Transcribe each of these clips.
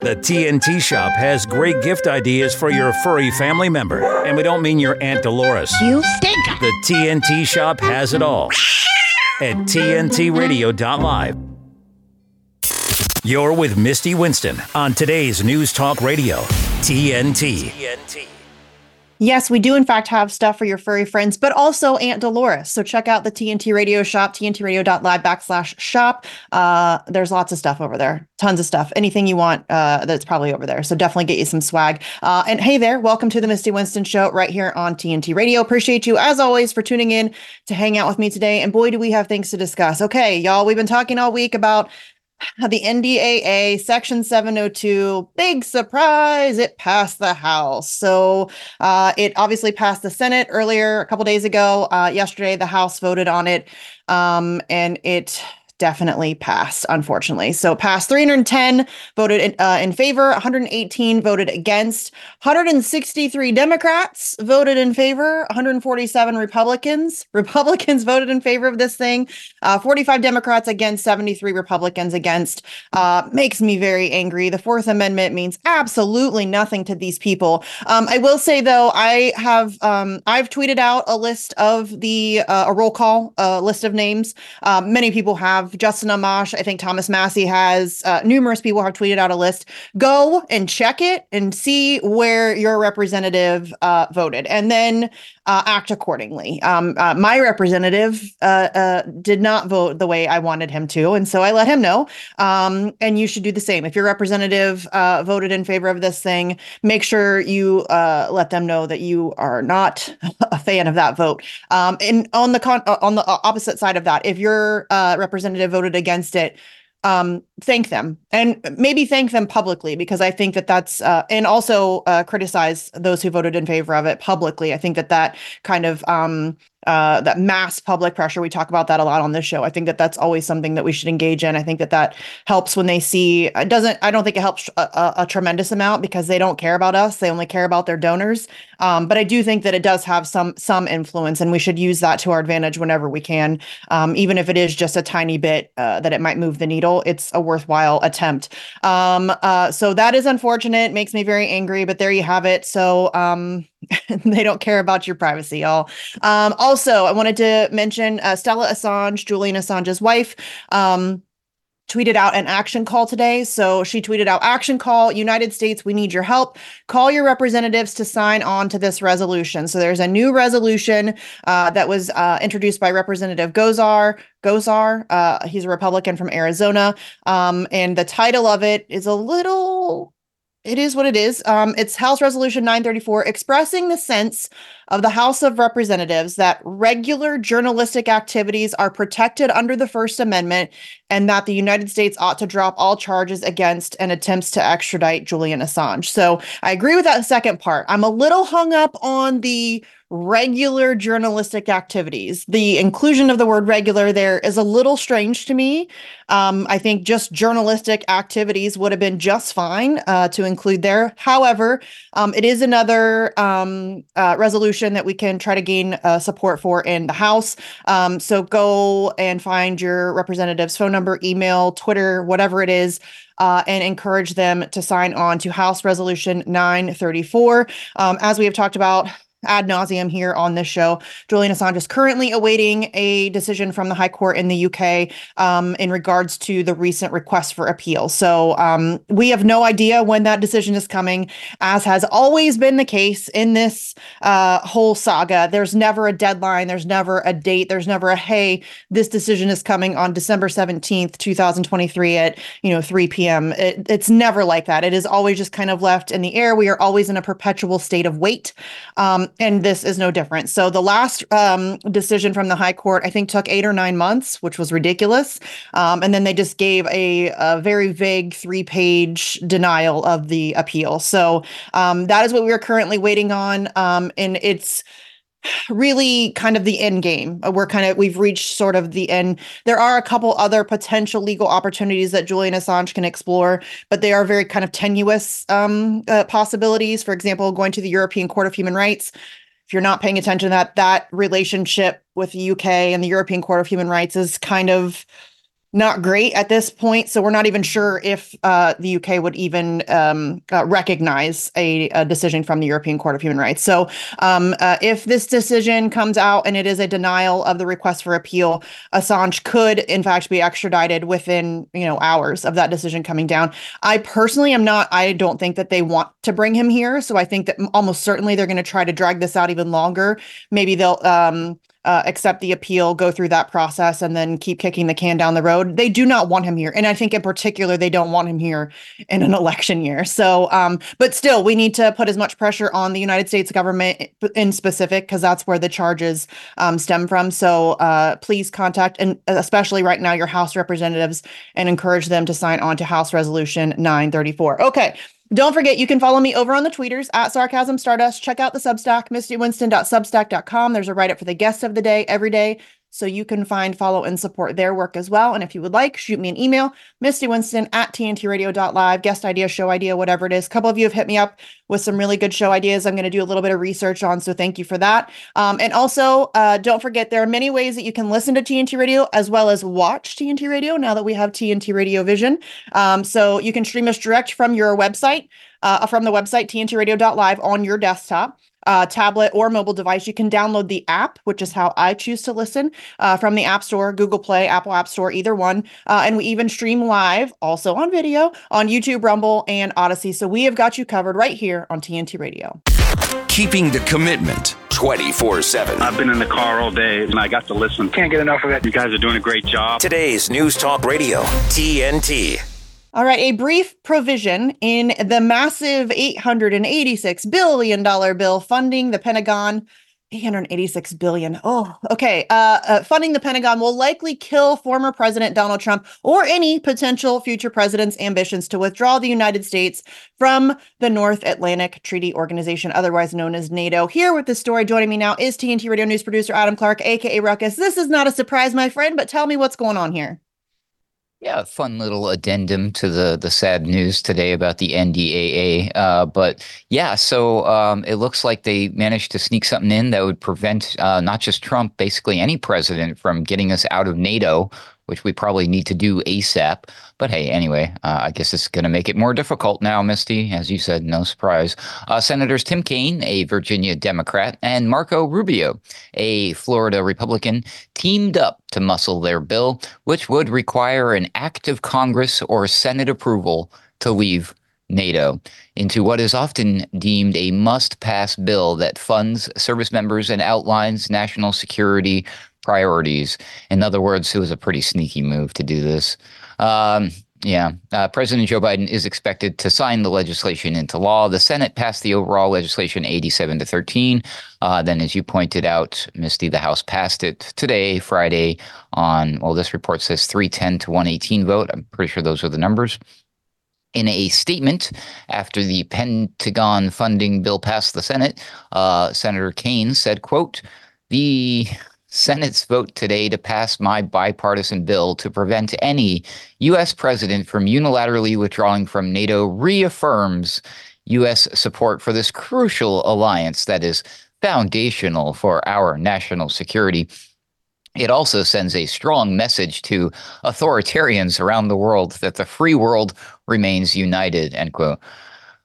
The TNT Shop has great gift ideas for your furry family member. And we don't mean your Aunt Dolores. You stink! The TNT Shop has it all at TNTRadio.live. You're with Misty Winston on today's News Talk Radio, TNT. TNT. Yes, we do in fact have stuff for your furry friends, but also Aunt Dolores. So check out the TNT Radio shop, tntradio.live backslash shop. Uh, there's lots of stuff over there, tons of stuff. Anything you want, uh, that's probably over there. So definitely get you some swag. Uh, and hey there, welcome to the Misty Winston Show right here on TNT Radio. Appreciate you as always for tuning in to hang out with me today. And boy, do we have things to discuss. Okay, y'all, we've been talking all week about the NDAA Section 702, big surprise, it passed the House. So uh, it obviously passed the Senate earlier, a couple days ago. Uh, yesterday, the House voted on it, um, and it definitely passed, unfortunately. So passed 310 voted in, uh, in favor, 118 voted against, 163 Democrats voted in favor, 147 Republicans. Republicans voted in favor of this thing, uh, 45 Democrats against, 73 Republicans against. Uh, makes me very angry. The Fourth Amendment means absolutely nothing to these people. Um, I will say though, I have um, I've tweeted out a list of the uh, a roll call, a list of names. Um, many people have Justin Amash. I think Thomas Massie has uh, numerous people have tweeted out a list. Go and check it and see where your representative uh, voted, and then uh, act accordingly. Um, uh, my representative uh, uh, did not vote the way I wanted him to, and so I let him know. Um, and you should do the same. If your representative voted in favor of this thing, make sure you let them know that you are not a fan of that vote. Um, and on the con- on the opposite side of that, if your representative voted against it um, thank them and maybe thank them publicly because I think that that's uh, and also uh, criticize those who voted in favor of it publicly. I think that that kind of um, uh, that mass public pressure. We talk about that a lot on this show. I think that that's always something that we should engage in. I think that that helps when they see it doesn't. I don't think it helps a, a, a tremendous amount because they don't care about us. They only care about their donors. Um, but I do think that it does have some some influence, and we should use that to our advantage whenever we can, um, even if it is just a tiny bit uh, that it might move the needle. It's a worthwhile attempt. Um, uh, so that is unfortunate. Makes me very angry. But there you have it. So um, they don't care about your privacy, y'all. Um, also, I wanted to mention uh, Stella Assange, Julian Assange's wife. Um, tweeted out an action call today. So she tweeted out action call, United States, we need your help. Call your representatives to sign on to this resolution. So there's a new resolution uh, that was uh, introduced by Representative Gosar. Gosar, uh, he's a Republican from Arizona. Um, and the title of it is a little it is what it is. Um, it's House Resolution 934 expressing the sense of the House of Representatives that regular journalistic activities are protected under the First Amendment and that the United States ought to drop all charges against and attempts to extradite Julian Assange. So I agree with that second part. I'm a little hung up on the regular journalistic activities. The inclusion of the word regular there is a little strange to me. Um, I think just journalistic activities would have been just fine uh, to include there. However, um, it is another um, uh, resolution that we can try to gain uh, support for in the House. Um, so go and find your representative's phone number, email, Twitter, whatever it is. Uh, and encourage them to sign on to House Resolution 934. Um, as we have talked about ad nauseum here on this show. Julian Assange is currently awaiting a decision from the High Court in the UK um, in regards to the recent request for appeal. So um, we have no idea when that decision is coming, as has always been the case in this uh, whole saga. There's never a deadline. There's never a date. There's never a hey, this decision is coming on December 17th, 2023 at you know 3 p.m. It, it's never like that. It is always just kind of left in the air. We are always in a perpetual state of wait. Um, and this is no different. So the last um, decision from the High Court, I think, took eight or nine months, which was ridiculous. Um, and then they just gave a, a very vague three-page denial of the appeal. So um, that is what we are currently waiting on, um, and it's really kind of the end game. Uh, we're kind of we've reached sort of the end. There are a couple other potential legal opportunities that Julian Assange can explore, but they are very kind of tenuous um, uh, possibilities. For example, going to the European Court of Human Rights. If you're not paying attention that, that relationship with the UK and the European Court of Human Rights is kind of not great at this point. So we're not even sure if uh, the UK would even um, uh, recognize a, a, decision from the European Court of Human Rights. So um, uh, if this decision comes out and it is a denial of the request for appeal, Assange could in fact be extradited within you know hours of that decision coming down. I personally am not. I don't think that they want to bring him here. So I think that almost certainly they're going to try to drag this out even longer. Maybe they'll um, uh, accept the appeal, go through that process, and then keep kicking the can down the road. They do not want him here, and I think in particular they don't want him here in an election year. So, um, but still, we need to put as much pressure on the United States government in specific because that's where the charges um, stem from. So, uh, please contact and especially right now your House representatives and encourage them to sign on to House Resolution 934. Okay. Don't forget, you can follow me over on the tweeters at Sarcasm Stardust. Check out the Substack, mistywinston.substack.com. There's a write up for the guest of the day every day. So you can find, follow, and support their work as well. And if you would like, shoot me an email, Misty Winston at tntradio.live, guest idea, show idea, whatever it is. A couple of you have hit me up with some really good show ideas I'm going to do a little bit of research on. So thank you for that. Um, and also, uh, don't forget, there are many ways that you can listen to TNT Radio as well as watch TNT Radio now that we have TNT Radio Vision. Um, so you can stream us direct from your website, uh, from the website, tntradio.live on your desktop uh, tablet or mobile device, you can download the app, which is how I choose to listen uh, from the App Store, Google Play, Apple App Store, either one. Uh, and we even stream live, also on video, on YouTube, Rumble, and Odysee. So we have got you covered right here on TNT Radio. Keeping the commitment 24 7. I've been in the car all day and I got to listen. Can't get enough of it. You guys are doing a great job. Today's News Talk Radio, TNT. All right, a brief provision in the massive $886 billion bill funding the Pentagon. 886 billion. Oh, okay. Uh, uh, funding the Pentagon will likely kill former President Donald Trump or any potential future president's ambitions to withdraw the United States from the North Atlantic Treaty Organization, otherwise known as NATO. Here with the story, joining me now is TNT Radio News producer Adam Clark, aka Ruckus. This is not a surprise, my friend, but tell me what's going on here. Yeah, fun little addendum to the the sad news today about the NDAA. Uh, but yeah, so um, it looks like they managed to sneak something in that would prevent uh, not just Trump, basically any president, from getting us out of NATO which we probably need to do ASAP. But hey, anyway, uh, I guess it's going to make it more difficult now, Misty. As you said, no surprise. Uh, Senators Tim Kaine, a Virginia Democrat, and Marco Rubio, a Florida Republican, teamed up to muscle their bill, which would require an act of Congress or Senate approval to leave NATO into what is often deemed a must pass bill that funds service members and outlines national security priorities. In other words, it was a pretty sneaky move to do this. Um, yeah, uh, President Joe Biden is expected to sign the legislation into law. The Senate passed the overall legislation 87 to 13. Uh, then, as you pointed out, Misty, the House passed it today, Friday, on, well, this report says 310 to 118 vote. I'm pretty sure those are the numbers. In a statement after the Pentagon funding bill passed the Senate, uh, Senator Kaine said, quote, the Senate's vote today to pass my bipartisan bill to prevent any U.S. president from unilaterally withdrawing from NATO reaffirms U.S. support for this crucial alliance that is foundational for our national security. It also sends a strong message to authoritarians around the world that the free world remains united, end quote.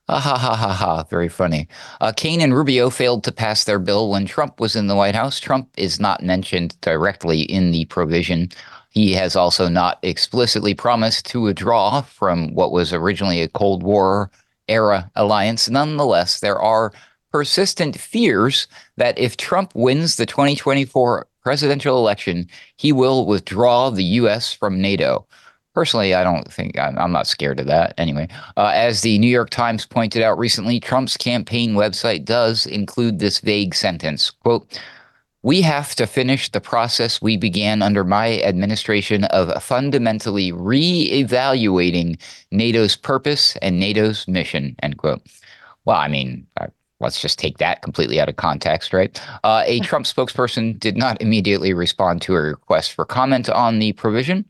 Ha ha ha ha ha. Very funny. Uh, Kaine and Rubio failed to pass their bill when Trump was in the White House. Trump is not mentioned directly in the provision. He has also not explicitly promised to withdraw from what was originally a Cold War era alliance. Nonetheless, there are persistent fears that if Trump wins the 2024 presidential election, he will withdraw the U.S. from NATO. Personally, I don't think I'm, not scared of that. Anyway, uh, as the New York Times pointed out recently, Trump's campaign website does include this vague sentence quote, we have to finish the process we began under my administration of fundamentally re-evaluating NATO's purpose and NATO's mission. End quote. Well, I mean, let's just take that completely out of context, right? Uh, a Trump spokesperson did not immediately respond to a request for comment on the provision.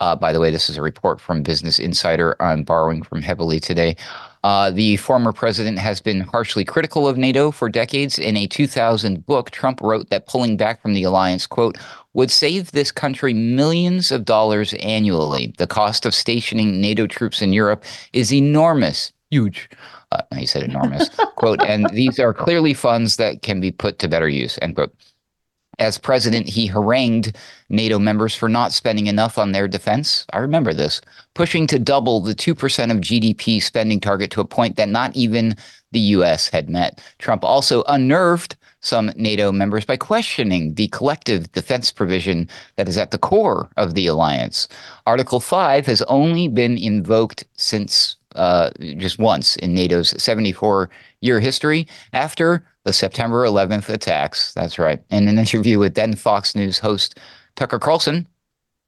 Uh, by the way, this is a report from Business Insider. I'm borrowing from heavily today. Uh, the former president has been harshly critical of NATO for decades. In a 2000 book, Trump wrote that pulling back from the alliance, quote, would save this country millions of dollars annually. The cost of stationing NATO troops in Europe is enormous, huge. Uh, he said enormous, quote, and these are clearly funds that can be put to better use, end quote. As president, he harangued NATO members for not spending enough on their defense. I remember this, pushing to double the 2% of GDP spending target to a point that not even the US had met. Trump also unnerved some NATO members by questioning the collective defense provision that is at the core of the alliance. Article 5 has only been invoked since uh, just once in NATO's 74 year history after the September 11th attacks. That's right. In an interview with then Fox News host Tucker Carlson,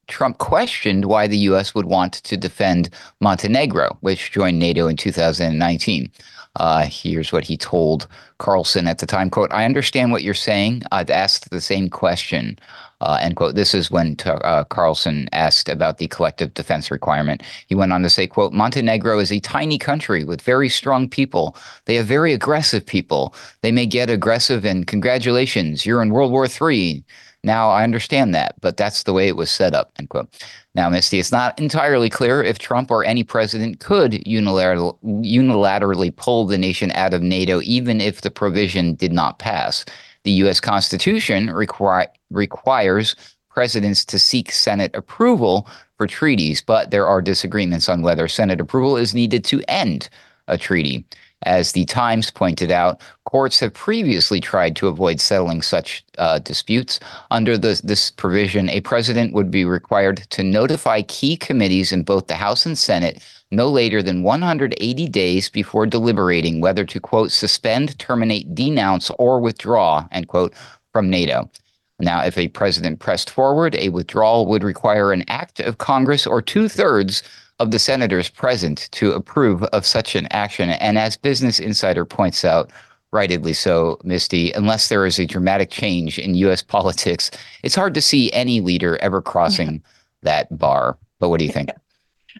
Trump questioned why the U.S. would want to defend Montenegro, which joined NATO in 2019. Uh, here's what he told Carlson at the time, quote, I understand what you're saying. I've asked the same question. Uh, end quote. This is when uh, Carlson asked about the collective defense requirement. He went on to say, quote, Montenegro is a tiny country with very strong people. They have very aggressive people. They may get aggressive and congratulations, you're in World War III. Now I understand that, but that's the way it was set up, end quote. Now, Misty, it's not entirely clear if Trump or any president could unilaterally pull the nation out of NATO, even if the provision did not pass. The U.S. Constitution require, requires presidents to seek Senate approval for treaties, but there are disagreements on whether Senate approval is needed to end a treaty. As the Times pointed out, courts have previously tried to avoid settling such uh, disputes. Under the, this provision, a president would be required to notify key committees in both the House and Senate no later than 180 days before deliberating whether to, quote, suspend, terminate, denounce, or withdraw, end quote, from NATO. Now, if a president pressed forward, a withdrawal would require an act of Congress or two thirds of the senators present to approve of such an action. And as Business Insider points out, rightly so, Misty, unless there is a dramatic change in U.S. politics, it's hard to see any leader ever crossing that bar. But what do you think?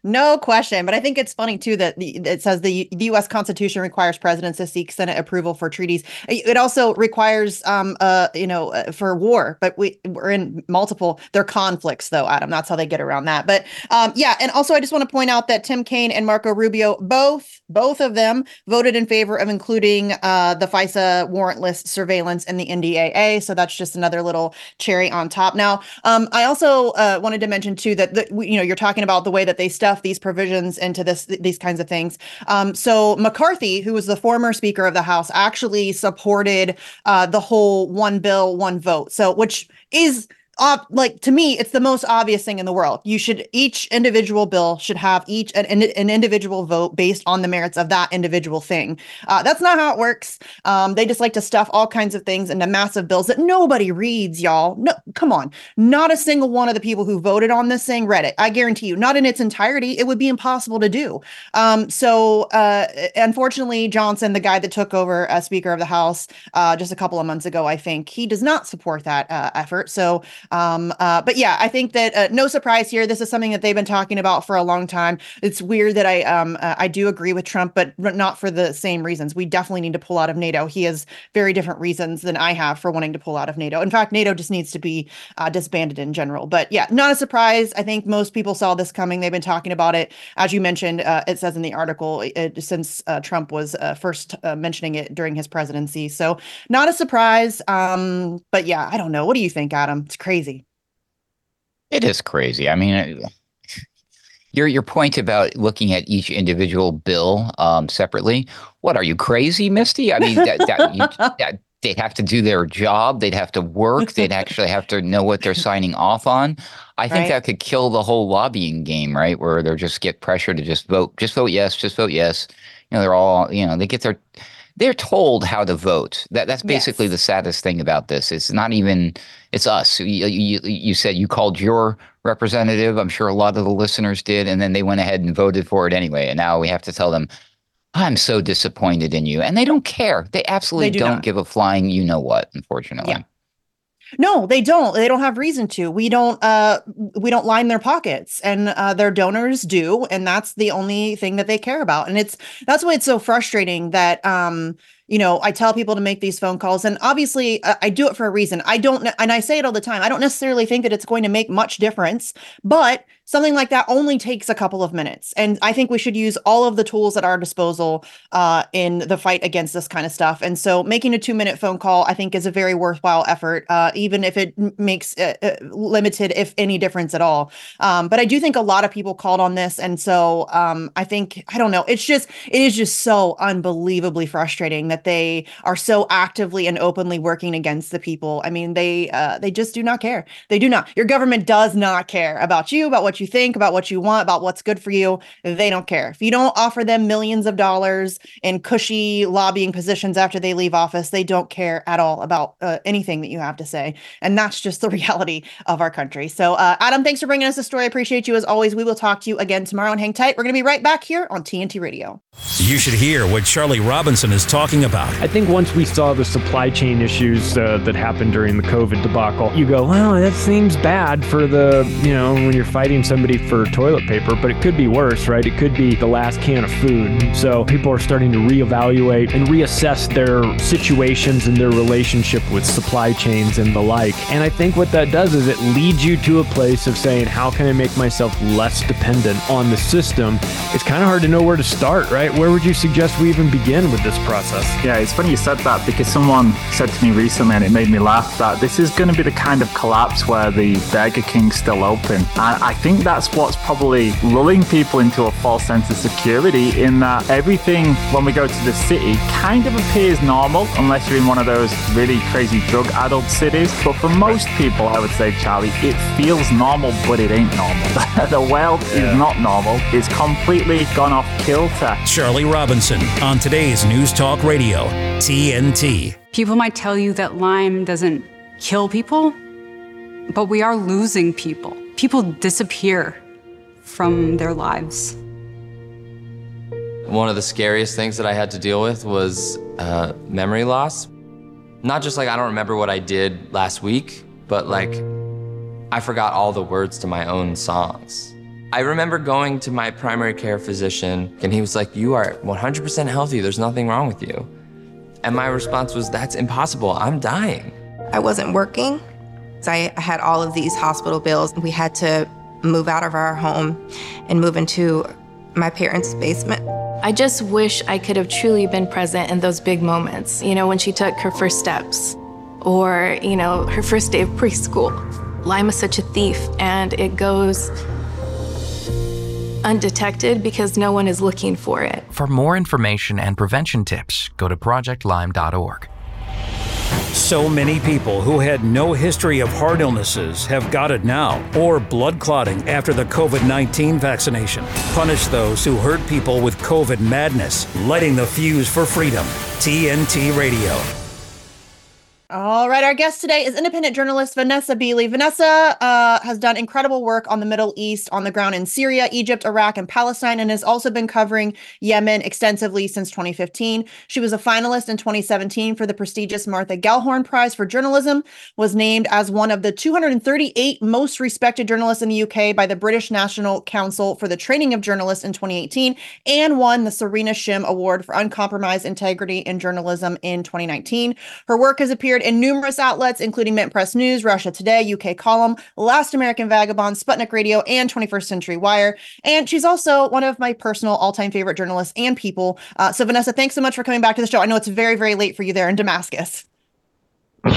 No question. But I think it's funny too that the, it says the, the U.S. Constitution requires presidents to seek Senate approval for treaties. It also requires, um, uh, you know, uh, for war. But we we're in multiple. They're conflicts, though, Adam. That's how they get around that. But um, yeah, and also I just want to point out that Tim Kaine and Marco Rubio both both of them voted in favor of including uh, the FISA warrantless surveillance in the NDAA. So that's just another little cherry on top. Now, um, I also uh, wanted to mention too that the, you know you're talking about the way that they stuff these provisions into this these kinds of things. Um, so McCarthy, who was the former Speaker of the House, actually supported uh, the whole one bill, one vote. So which is uh, like to me, it's the most obvious thing in the world. You should each individual bill should have each an, an individual vote based on the merits of that individual thing. Uh, that's not how it works. Um, they just like to stuff all kinds of things into massive bills that nobody reads, y'all. No, come on, not a single one of the people who voted on this thing read it. I guarantee you, not in its entirety. It would be impossible to do. Um, so, uh, unfortunately, Johnson, the guy that took over as Speaker of the House uh, just a couple of months ago, I think he does not support that uh, effort. So. Um, uh, but yeah, I think that uh, no surprise here. This is something that they've been talking about for a long time. It's weird that I um, uh, I do agree with Trump, but not for the same reasons. We definitely need to pull out of NATO. He has very different reasons than I have for wanting to pull out of NATO. In fact, NATO just needs to be uh, disbanded in general. But yeah, not a surprise. I think most people saw this coming. They've been talking about it, as you mentioned. Uh, it says in the article it, since uh, Trump was first mentioning it during his presidency. So not a surprise. Um, but yeah, I don't know. What do you think, Adam? It's crazy. It is crazy. I mean, your your point about looking at each individual bill um, separately. What are you crazy, Misty? I mean, that, that, you, that they'd have to do their job. They'd have to work. They'd actually have to know what they're signing off on. I think right. that could kill the whole lobbying game, right? Where they're just get pressure to just vote, just vote yes, just vote yes. You know, they're all you know they get their they're told how to vote. That that's basically yes. the saddest thing about this. It's not even it's us. You, you, you said you called your representative. I'm sure a lot of the listeners did, and then they went ahead and voted for it anyway. And now we have to tell them, "I'm so disappointed in you," and they don't care. They absolutely they do not give a flying you know what. Unfortunately. Yeah. No, they don't. They don't have reason to. We don't uh we don't line their pockets and uh their donors do and that's the only thing that they care about. And it's that's why it's so frustrating that um you know, I tell people to make these phone calls and obviously uh, I do it for a reason. I don't and I say it all the time. I don't necessarily think that it's going to make much difference, but something like that only takes a couple of minutes. And I think we should use all of the tools at our disposal uh, in the fight against this kind of stuff. And so making a two minute phone call, I think, is a very worthwhile effort, uh, even if it makes uh, uh, limited, if any difference at all. Um, but I do think a lot of people called on this. And so um, I think, I don't know, it's just, it is just so unbelievably frustrating that they are so actively and openly working against the people. I mean, they, uh, they just do not care. They do not. Your government does not care about you, about what you think, about what you want, about what's good for you. They don't care. If you don't offer them millions of dollars in cushy lobbying positions after they leave office, they don't care at all about uh, anything that you have to say. And that's just the reality of our country. So, uh, Adam, thanks for bringing us the story. I appreciate you as always. We will talk to you again tomorrow and hang tight. We're going to be right back here on TNT Radio. You should hear what Charlie Robinson is talking about. I think once we saw the supply chain issues uh, that happened during the COVID debacle, you go, well, that seems bad for the, you know, when you're fighting somebody for toilet paper, but it could be worse, right? It could be the last can of food. So people are starting to reevaluate and reassess their situations and their relationship with supply chains and the like. And I think what that does is it leads you to a place of saying, how can I make myself less dependent on the system? It's kind of hard to know where to start, right? Where would you suggest we even begin with this process? Yeah, it's funny you said that because someone said to me recently, and it made me laugh, that this is going to be the kind of collapse where the Burger King's still open. And I think that's what's probably lulling people into a false sense of security in that everything when we go to the city kind of appears normal unless you're in one of those really crazy drug addled cities. But for most people, I would say, Charlie, it feels normal, but it ain't normal. the world yeah. is not normal. It's completely gone off kilter. Charlie Robinson on today's News Talk Radio, TNT. People might tell you that Lyme doesn't kill people, but we are losing people. People disappear from their lives. One of the scariest things that I had to deal with was uh, memory loss. Not just like I don't remember what I did last week, but like I forgot all the words to my own songs. I remember going to my primary care physician, and he was like, You are 100% healthy, there's nothing wrong with you. And my response was, That's impossible, I'm dying. I wasn't working. I had all of these hospital bills. We had to move out of our home and move into my parents' basement. I just wish I could have truly been present in those big moments. You know, when she took her first steps or, you know, her first day of preschool. Lyme is such a thief and it goes undetected because no one is looking for it. For more information and prevention tips, go to projectlyme.org. So many people who had no history of heart illnesses have got it now, or blood clotting after the COVID 19 vaccination. Punish those who hurt people with COVID madness, lighting the fuse for freedom. TNT Radio. All right, our guest today is independent journalist Vanessa Beeley. Vanessa uh, has done incredible work on the Middle East, on the ground in Syria, Egypt, Iraq, and Palestine, and has also been covering Yemen extensively since 2015. She was a finalist in 2017 for the prestigious Martha Gellhorn Prize for Journalism, was named as one of the 238 most respected journalists in the UK by the British National Council for the Training of Journalists in 2018, and won the Serena Shim Award for Uncompromised Integrity in Journalism in 2019. Her work has appeared appeared in numerous outlets, including Mint Press News, Russia Today, UK Column, Last American Vagabond, Sputnik Radio, and 21st Century Wire. And she's also one of my personal all time favorite journalists and people. Uh, so, Vanessa, thanks so much for coming back to the show. I know it's very, very late for you there in Damascus.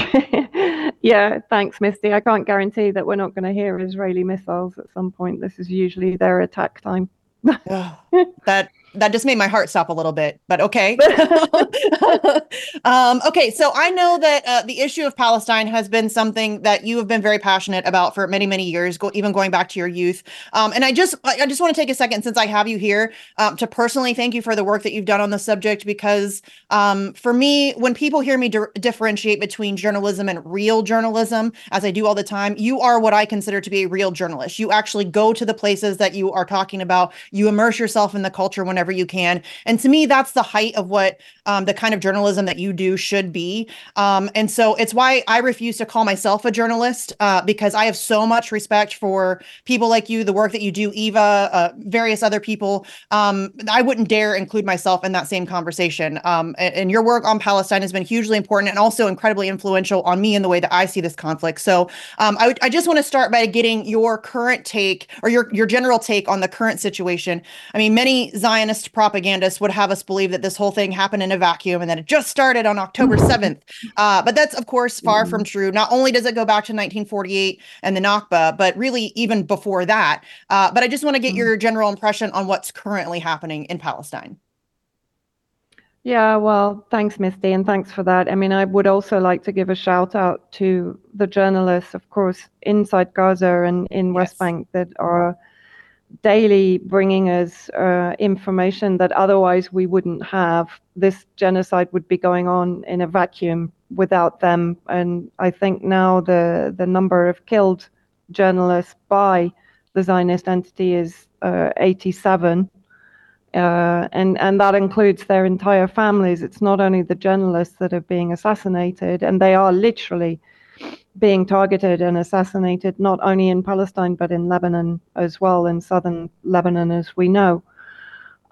yeah, thanks, Misty. I can't guarantee that we're not going to hear Israeli missiles at some point. This is usually their attack time. that that just made my heart stop a little bit, but okay. um, okay, so I know that uh, the issue of Palestine has been something that you have been very passionate about for many, many years, go, even going back to your youth. Um, and I just, I just want to take a second since I have you here um, to personally thank you for the work that you've done on the subject. Because um, for me, when people hear me di- differentiate between journalism and real journalism, as I do all the time, you are what I consider to be a real journalist. You actually go to the places that you are talking about. You immerse yourself yourself in the culture whenever you can. And to me, that's the height of what um, the kind of journalism that you do should be. Um, and so it's why I refuse to call myself a journalist uh, because I have so much respect for people like you, the work that you do, Eva, uh, various other people. Um, I wouldn't dare include myself in that same conversation. Um, and, and your work on Palestine has been hugely important and also incredibly influential on me in the way that I see this conflict. So um, I, I just want to start by getting your current take or your your general take on the current situation. I mean, many Zionist propagandists would have us believe that this whole thing happened in a vacuum and that it just started on October 7th. Uh, but that's, of course, far from true. Not only does it go back to 1948 and the Nakba, but really even before that. Uh, but I just want to get your general impression on what's currently happening in Palestine. Yeah, well, thanks, Misty, and thanks for that. I mean, I would also like to give a shout out to the journalists, of course, inside Gaza and in West Bank that are daily bringing us uh, information that otherwise we wouldn't have. This genocide would be going on in a vacuum without them. And I think now the, the number of killed journalists by the Zionist entity is uh, 87. Uh, and and that includes their entire families. It's not only the journalists that are being assassinated, and they are literally being targeted and assassinated not only in Palestine but in Lebanon as well, in southern Lebanon, as we know.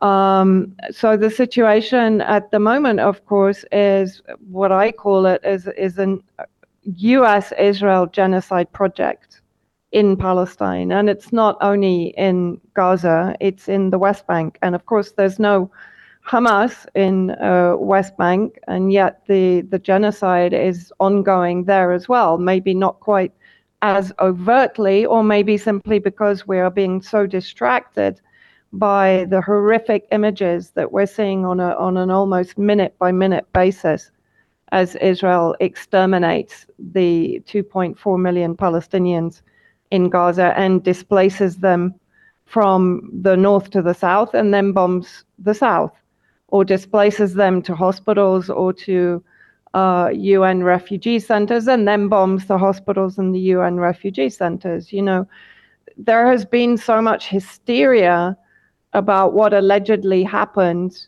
Um, so the situation at the moment, of course, is what I call it is is an U.S.-Israel genocide project in Palestine, and it's not only in Gaza; it's in the West Bank, and of course, there's no Hamas in uh, West Bank, and yet the, the genocide is ongoing there as well. Maybe not quite as overtly, or maybe simply because we are being so distracted by the horrific images that we're seeing on a on an almost minute by minute basis as Israel exterminates the 2.4 million Palestinians in Gaza and displaces them from the north to the south and then bombs the south or displaces them to hospitals or to uh, UN refugee centers and then bombs the hospitals and the UN refugee centers. You know, there has been so much hysteria about what allegedly happened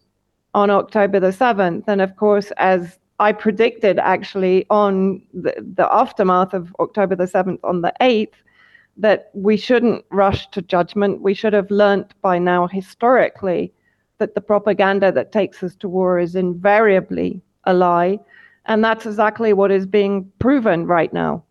on October the 7th. And of course, as I predicted actually on the, the aftermath of October the 7th on the 8th, that we shouldn't rush to judgment. We should have learnt by now historically that the propaganda that takes us to war is invariably a lie. And that's exactly what is being proven right now.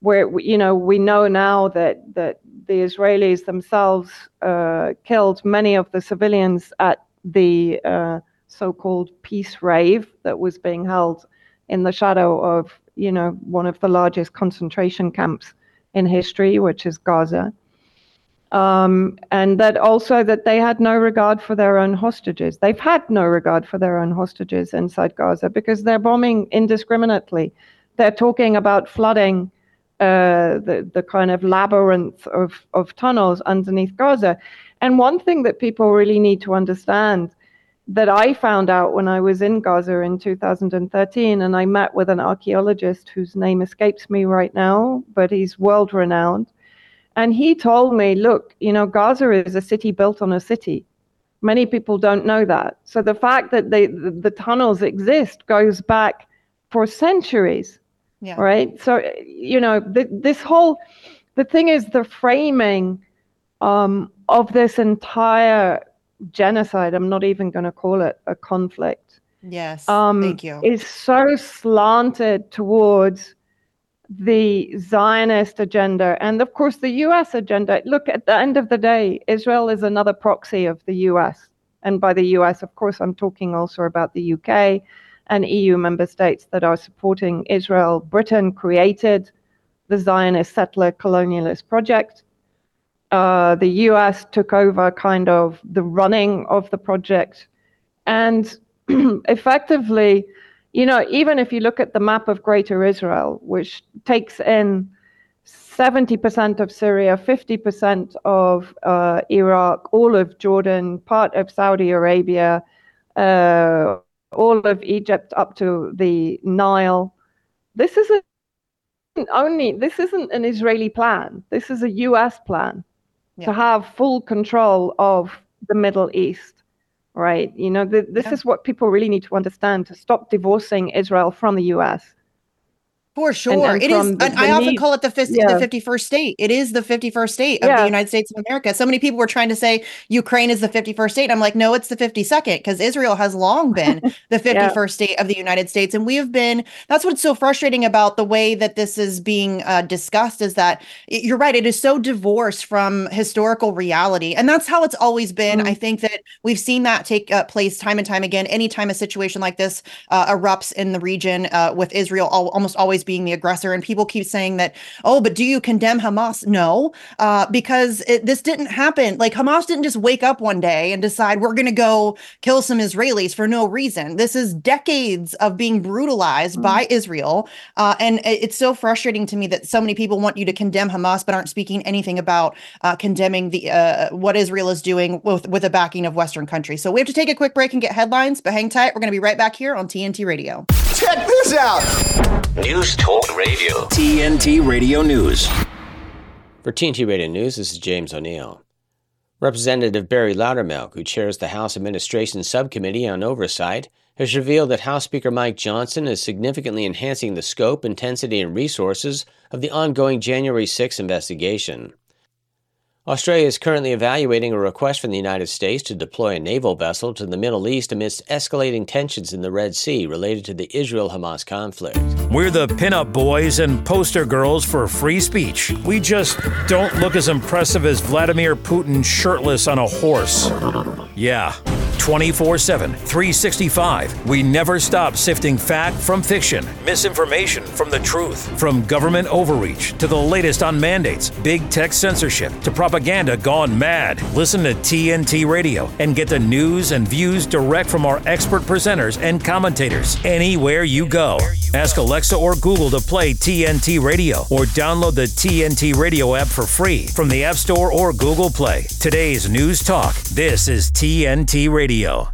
Where, you know, we know now that, that the Israelis themselves uh, killed many of the civilians at the uh, so called peace rave that was being held in the shadow of, you know, one of the largest concentration camps in history, which is Gaza um, and that also that they had no regard for their own hostages. They've had no regard for their own hostages inside Gaza because they're bombing indiscriminately. They're talking about flooding uh, the the kind of labyrinth of of tunnels underneath Gaza. And one thing that people really need to understand that I found out when I was in Gaza in 2013, and I met with an archaeologist whose name escapes me right now, but he's world renowned and he told me, look, you know, Gaza is a city built on a city. Many people don't know that. So the fact that they, the, the tunnels exist goes back for centuries. Yeah. Right. So, you know, the, this whole, the thing is the framing um, of this entire genocide, I'm not even going to call it a conflict. Yes. Um, thank you. Is so slanted towards the Zionist agenda and, of course, the US agenda. Look, at the end of the day, Israel is another proxy of the US. And by the US, of course, I'm talking also about the UK and EU member states that are supporting Israel. Britain created the Zionist settler colonialist project. Uh, the US took over kind of the running of the project. And effectively, you know, even if you look at the map of Greater Israel, which takes in 70% of Syria, 50% of uh, Iraq, all of Jordan, part of Saudi Arabia, uh, all of Egypt up to the Nile. This isn't only this isn't an Israeli plan. This is a U.S. plan yeah. to have full control of the Middle East, right? You know, the, this yeah. is what people really need to understand to stop divorcing Israel from the U.S. For sure. And, and it is. The, I often call it the, 50, yeah. the 51st state. It is the 51st state of yeah. the United States of America. So many people were trying to say Ukraine is the 51st state. I'm like, no, it's the 52nd because Israel has long been the 51st yeah. state of the United States. And we have been, that's what's so frustrating about the way that this is being uh, discussed is that you're right. It is so divorced from historical reality. And that's how it's always been. Mm-hmm. I think that we've seen that take uh, place time and time again. Anytime a situation like this uh, erupts in the region uh, with Israel, all, almost always being the aggressor. And people keep saying that, oh, but do you condemn Hamas? No, uh, because it, this didn't happen. Like Hamas didn't just wake up one day and decide we're going to go kill some Israelis for no reason. This is decades of being brutalized mm. by Israel. Uh, and it's so frustrating to me that so many people want you to condemn Hamas, but aren't speaking anything about uh, condemning the uh, what Israel is doing with, with the backing of Western countries. So we have to take a quick break and get headlines, but hang tight. We're going to be right back here on TNT Radio. Check this out. News Talk Radio. TNT Radio News. For TNT Radio News, this is James O'Neill. Representative Barry Loudermilk, who chairs the House Administration Subcommittee on Oversight, has revealed that House Speaker Mike Johnson is significantly enhancing the scope, intensity, and resources of the ongoing January 6 investigation. Australia is currently evaluating a request from the United States to deploy a naval vessel to the Middle East amidst escalating tensions in the Red Sea related to the Israel Hamas conflict. We're the pinup boys and poster girls for free speech. We just don't look as impressive as Vladimir Putin shirtless on a horse. Yeah. 24 7, 365. We never stop sifting fact from fiction, misinformation from the truth, from government overreach to the latest on mandates, big tech censorship to propaganda gone mad. Listen to TNT Radio and get the news and views direct from our expert presenters and commentators anywhere you go. Ask Alexa or Google to play TNT Radio or download the TNT Radio app for free from the App Store or Google Play. Today's News Talk. This is TNT Radio. Radio.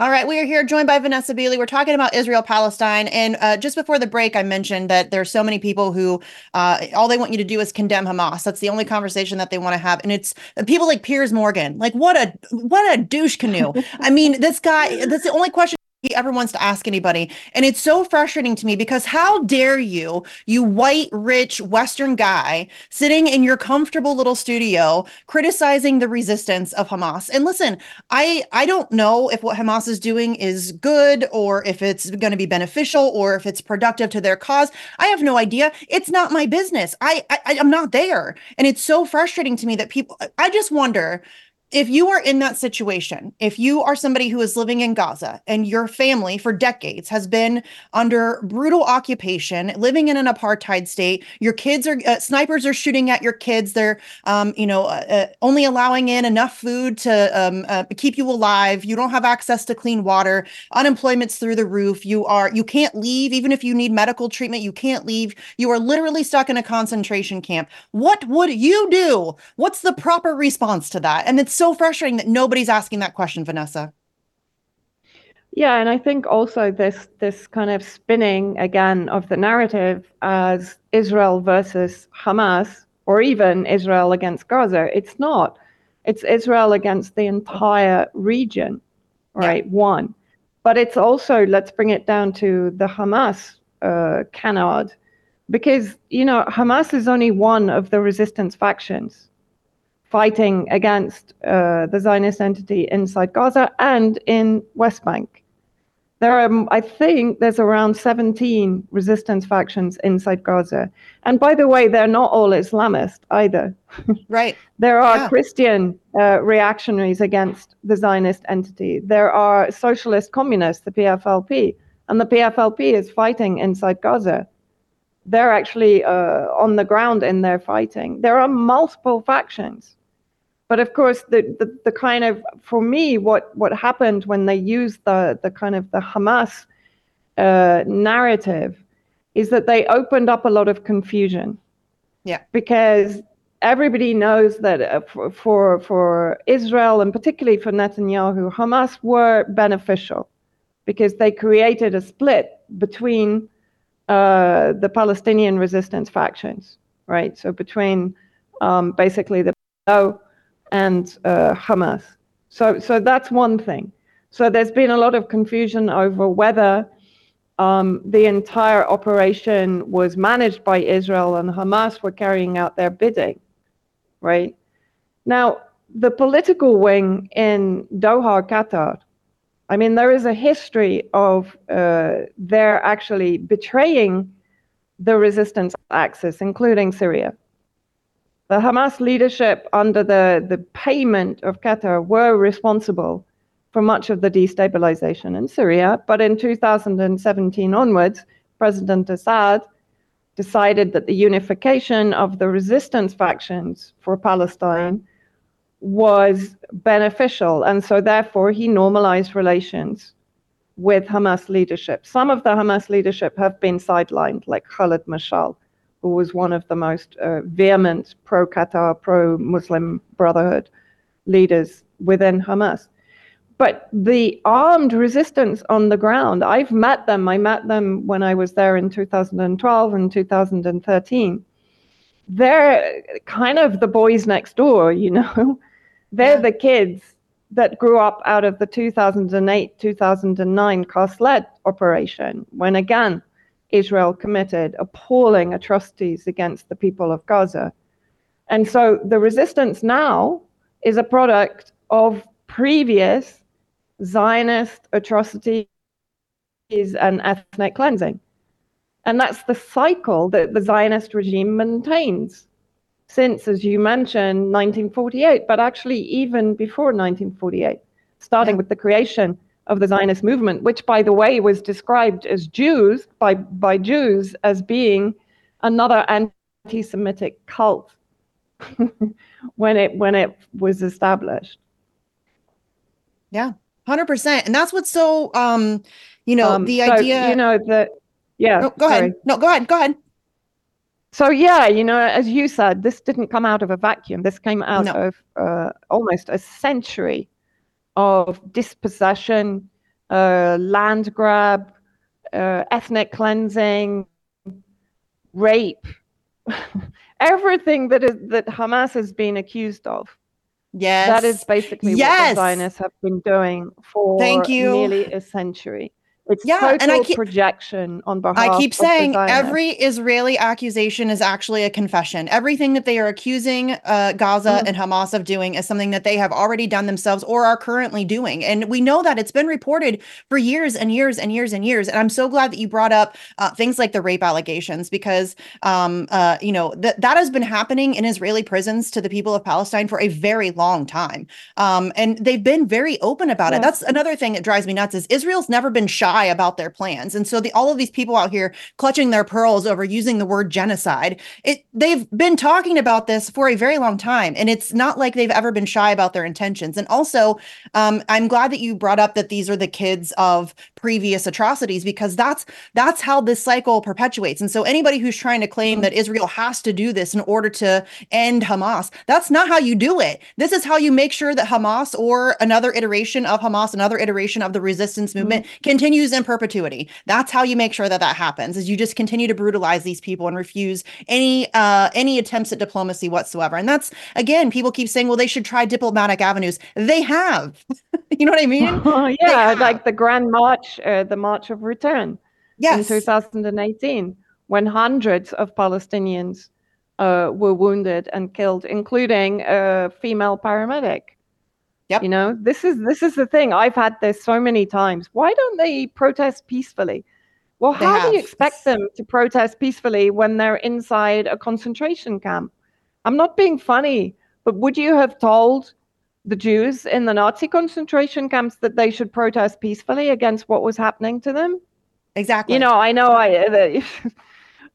All right, we are here joined by Vanessa Beeley. We're talking about Israel Palestine. And uh, just before the break, I mentioned that there's so many people who uh, all they want you to do is condemn Hamas. That's the only conversation that they want to have. And it's people like Piers Morgan. Like, what a what a douche canoe. I mean, this guy, that's the only question he ever wants to ask anybody. And it's so frustrating to me because how dare you, you white, rich Western guy, sitting in your comfortable little studio criticizing the resistance of Hamas. And listen, I I don't know if what Hamas is doing is good or if it's going to be beneficial or if it's productive to their cause. I have no idea. It's not my business. I, I I'm not there. And it's so frustrating to me that people I just wonder if you are in that situation, if you are somebody who is living in Gaza and your family for decades has been under brutal occupation, living in an apartheid state, your kids are uh, snipers are shooting at your kids. They're, um, you know, uh, uh, only allowing in enough food to um, uh, keep you alive. You don't have access to clean water. Unemployment's through the roof. You are you can't leave even if you need medical treatment. You can't leave. You are literally stuck in a concentration camp. What would you do? What's the proper response to that? And it's so frustrating that nobody's asking that question, Vanessa. Yeah, and I think also this this kind of spinning again of the narrative as Israel versus Hamas, or even Israel against Gaza. It's not. It's Israel against the entire region, right? Yeah. One, but it's also let's bring it down to the Hamas uh, canard, because you know Hamas is only one of the resistance factions fighting against uh, the Zionist entity inside Gaza and in West Bank. There are, I think, there's around 17 resistance factions inside Gaza. And by the way, they're not all Islamist either. Right. there are yeah. Christian uh, reactionaries against the Zionist entity. There are socialist communists, the PFLP, and the PFLP is fighting inside Gaza they're actually uh, on the ground in their fighting. There are multiple factions. But of course, the, the, the kind of, for me, what, what happened when they used the, the kind of the Hamas uh, narrative is that they opened up a lot of confusion. Yeah. Because everybody knows that uh, for, for, for Israel and particularly for Netanyahu, Hamas were beneficial because they created a split between uh, the Palestinian resistance factions, right? So between um, basically the and uh, Hamas. So, so that's one thing. So there's been a lot of confusion over whether um, the entire operation was managed by Israel and Hamas were carrying out their bidding, right? Now, the political wing in Doha, Qatar, I mean, there is a history of uh, their actually betraying the resistance axis, including Syria. The Hamas leadership, under the, the payment of Qatar, were responsible for much of the destabilization in Syria. But in 2017 onwards, President Assad decided that the unification of the resistance factions for Palestine was beneficial. And so, therefore, he normalized relations with Hamas leadership. Some of the Hamas leadership have been sidelined, like Khalid Mashal, was one of the most uh, vehement pro Qatar, pro Muslim Brotherhood leaders within Hamas. But the armed resistance on the ground, I've met them. I met them when I was there in 2012 and 2013. They're kind of the boys next door, you know. They're yeah. the kids that grew up out of the 2008 2009 Cast Lead operation, when again Israel committed appalling atrocities against the people of Gaza. And so the resistance now is a product of previous Zionist atrocities and ethnic cleansing. And that's the cycle that the Zionist regime maintains since, as you mentioned, 1948, but actually even before 1948, starting with the creation of the Zionist movement, which, by the way, was described as Jews by, by Jews as being another anti-Semitic cult when it when it was established. Yeah, hundred percent, and that's what's so um, you know, um, the so, idea. You know that. Yeah. No, go sorry. ahead. No, go ahead. Go ahead. So yeah, you know, as you said, this didn't come out of a vacuum. This came out no. of uh, almost a century of dispossession, uh, land grab, uh, ethnic cleansing, rape, everything that is that Hamas has been accused of. Yes, that is basically yes. what the Zionists have been doing for Thank you. nearly a century. It's yeah, total and I keep, projection on behalf. I keep saying every Israeli accusation is actually a confession. Everything that they are accusing uh, Gaza mm. and Hamas of doing is something that they have already done themselves or are currently doing, and we know that it's been reported for years and years and years and years. And I'm so glad that you brought up uh, things like the rape allegations because, um, uh, you know, that that has been happening in Israeli prisons to the people of Palestine for a very long time, um, and they've been very open about yeah. it. That's another thing that drives me nuts is Israel's never been shy lie about their plans. And so the all of these people out here clutching their pearls over using the word genocide, it they've been talking about this for a very long time. And it's not like they've ever been shy about their intentions. And also, um, I'm glad that you brought up that these are the kids of previous atrocities because that's that's how this cycle perpetuates. And so anybody who's trying to claim mm-hmm. that Israel has to do this in order to end Hamas, that's not how you do it. This is how you make sure that Hamas or another iteration of Hamas, another iteration of the resistance movement mm-hmm. continues in perpetuity. That's how you make sure that that happens. Is you just continue to brutalize these people and refuse any uh, any attempts at diplomacy whatsoever. And that's again, people keep saying, well, they should try diplomatic avenues. They have. you know what I mean? yeah, like the Grand March, uh, the March of Return. Yes. In 2018, when hundreds of Palestinians uh, were wounded and killed, including a female paramedic. Yep. You know, this is this is the thing. I've had this so many times. Why don't they protest peacefully? Well, they how have. do you expect them to protest peacefully when they're inside a concentration camp? I'm not being funny, but would you have told the Jews in the Nazi concentration camps that they should protest peacefully against what was happening to them? Exactly. You know, I know I the,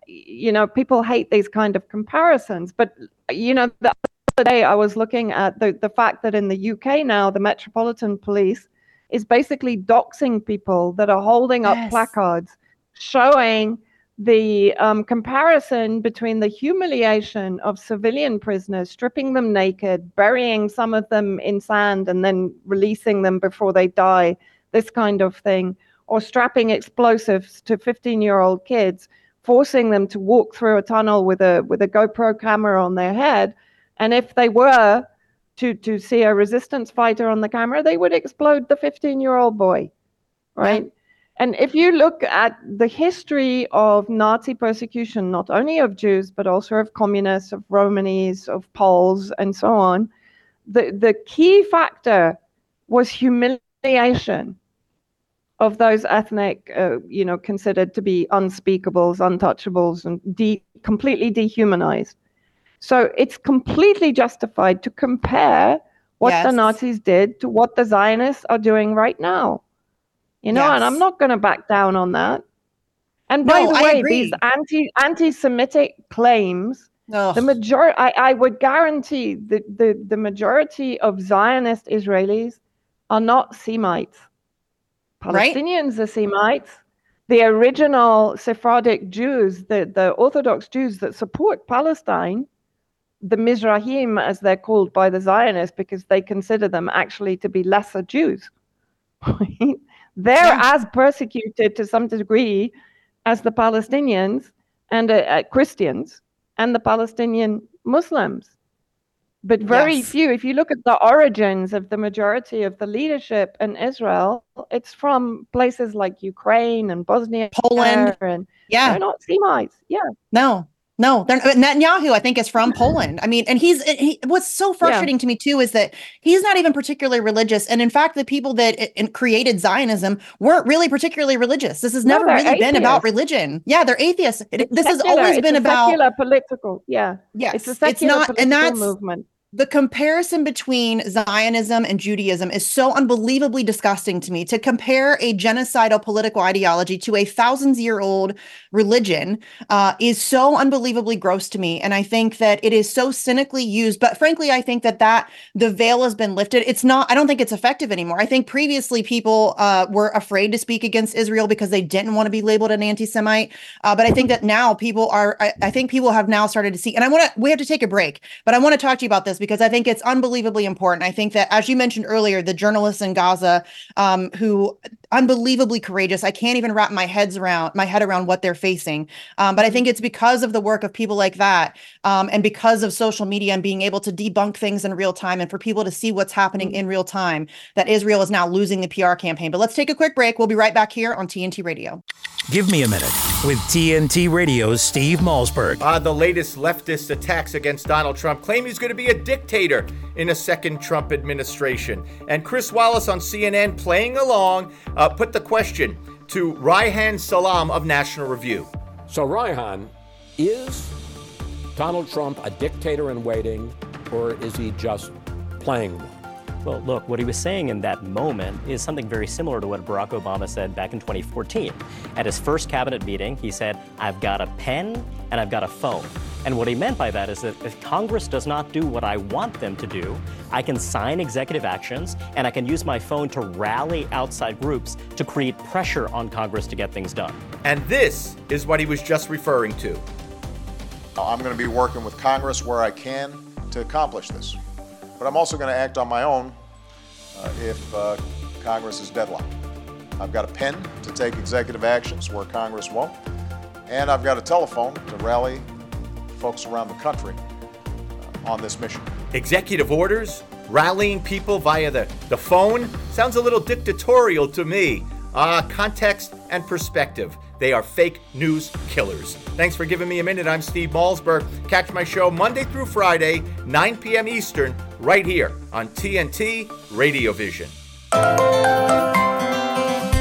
you know, people hate these kind of comparisons, but you know, the other day I was looking at the, the fact that in the UK now, the Metropolitan Police is basically doxing people that are holding up placards showing the um, comparison between the humiliation of civilian prisoners, stripping them naked, burying some of them in sand, and then releasing them before they die, this kind of thing, or strapping explosives to 15 year old kids, forcing them to walk through a tunnel with a, with a GoPro camera on their head and if they were to to see a resistance fighter on the camera, they would explode the 15 year old boy, right? And if you look at the history of Nazi persecution, not only of Jews, but also of communists, of Romanies, of Poles, and so on, the, the key factor was humiliation of those ethnic, uh, you know, considered to be unspeakables, untouchables, and de- completely dehumanized. So it's completely justified to compare what yes. the Nazis did to what the Zionists are doing right now. You know, yes. and I'm not going to back down on that. And by no, the way, these anti anti-Semitic claims, Ugh. the majority, I, I would guarantee the, the the majority of Zionist Israelis are not Semites. Palestinians right? are Semites. The original Sephardic Jews, the, the Orthodox Jews that support Palestine, the Mizrahim, as they're called by the Zionists, because they consider them actually to be lesser Jews. they're yeah. as persecuted to some degree as the Palestinians and uh, uh, Christians and the Palestinian Muslims but very yes. few. If you look at the origins of the majority of the leadership in Israel, it's from places like Ukraine and Bosnia, Poland, and yeah, they're not Semites. Yeah, no, no, they're, uh, Netanyahu, I think, is from Poland. I mean, and he's he, what's so frustrating yeah. to me too is that he's not even particularly religious, and in fact, the people that uh, it, created Zionism weren't really particularly religious. This has no, never really atheists. been about religion. Yeah, they're atheists. It, this secular. has always been about secular political. Yeah, yes, it's a secular it's not, and that's movement the comparison between Zionism and Judaism is so unbelievably disgusting to me. To compare a genocidal political ideology to a thousands year old religion uh, is so unbelievably gross to me. And I think that it is so cynically used. But frankly, I think that that the veil has been lifted. It's not, I don't think it's effective anymore. I think previously people uh, were afraid to speak against Israel because they didn't want to be labeled an anti Semite. Uh, but I think that now people are, I, I think people have now started to see, and I want to, we have to take a break, but I want to talk to you about this because I think it's unbelievably important. I think that, as you mentioned earlier, the journalists in Gaza um, who unbelievably courageous. I can't even wrap my heads around my head around what they're facing. Um, but I think it's because of the work of people like that, um, and because of social media and being able to debunk things in real time, and for people to see what's happening mm-hmm. in real time, that Israel is now losing the PR campaign. But let's take a quick break. We'll be right back here on TNT Radio. Give me a minute with TNT Radio's Steve Malzberg. Uh, the latest leftist attacks against Donald Trump claim he's going to be a dictator in a second Trump administration. And Chris Wallace on CNN playing along uh, Uh, put the question to Reihan Salam of National Review. So, Reihan, is Donald Trump a dictator in waiting, or is he just playing one? Well, look, what he was saying in that moment is something very similar to what Barack Obama said back in 2014. At his first cabinet meeting, he said, I've got a pen and I've got a phone. And what he meant by that is that if Congress does not do what I want them to do, I can sign executive actions and I can use my phone to rally outside groups to create pressure on Congress to get things done. And this is what he was just referring to. I'm going to be working with Congress where I can to accomplish this. But I'm also going to act on my own uh, if uh, Congress is deadlocked. I've got a pen to take executive actions where Congress won't, and I've got a telephone to rally folks around the country uh, on this mission. Executive orders? Rallying people via the, the phone? Sounds a little dictatorial to me. Uh, context and perspective. They are fake news killers. Thanks for giving me a minute. I'm Steve Malzberg. Catch my show Monday through Friday, 9 p.m. Eastern, right here on TNT Radio Vision.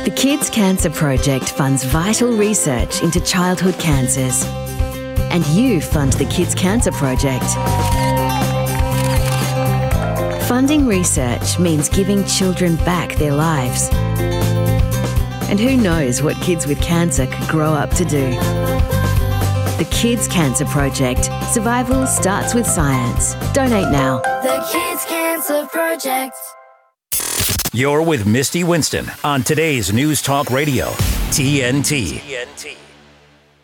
The Kids Cancer Project funds vital research into childhood cancers and you fund the Kids Cancer Project. Funding research means giving children back their lives. And who knows what kids with cancer could grow up to do? The Kids Cancer Project. Survival starts with science. Donate now. The Kids Cancer Project. You're with Misty Winston on today's News Talk Radio, TNT. TNT.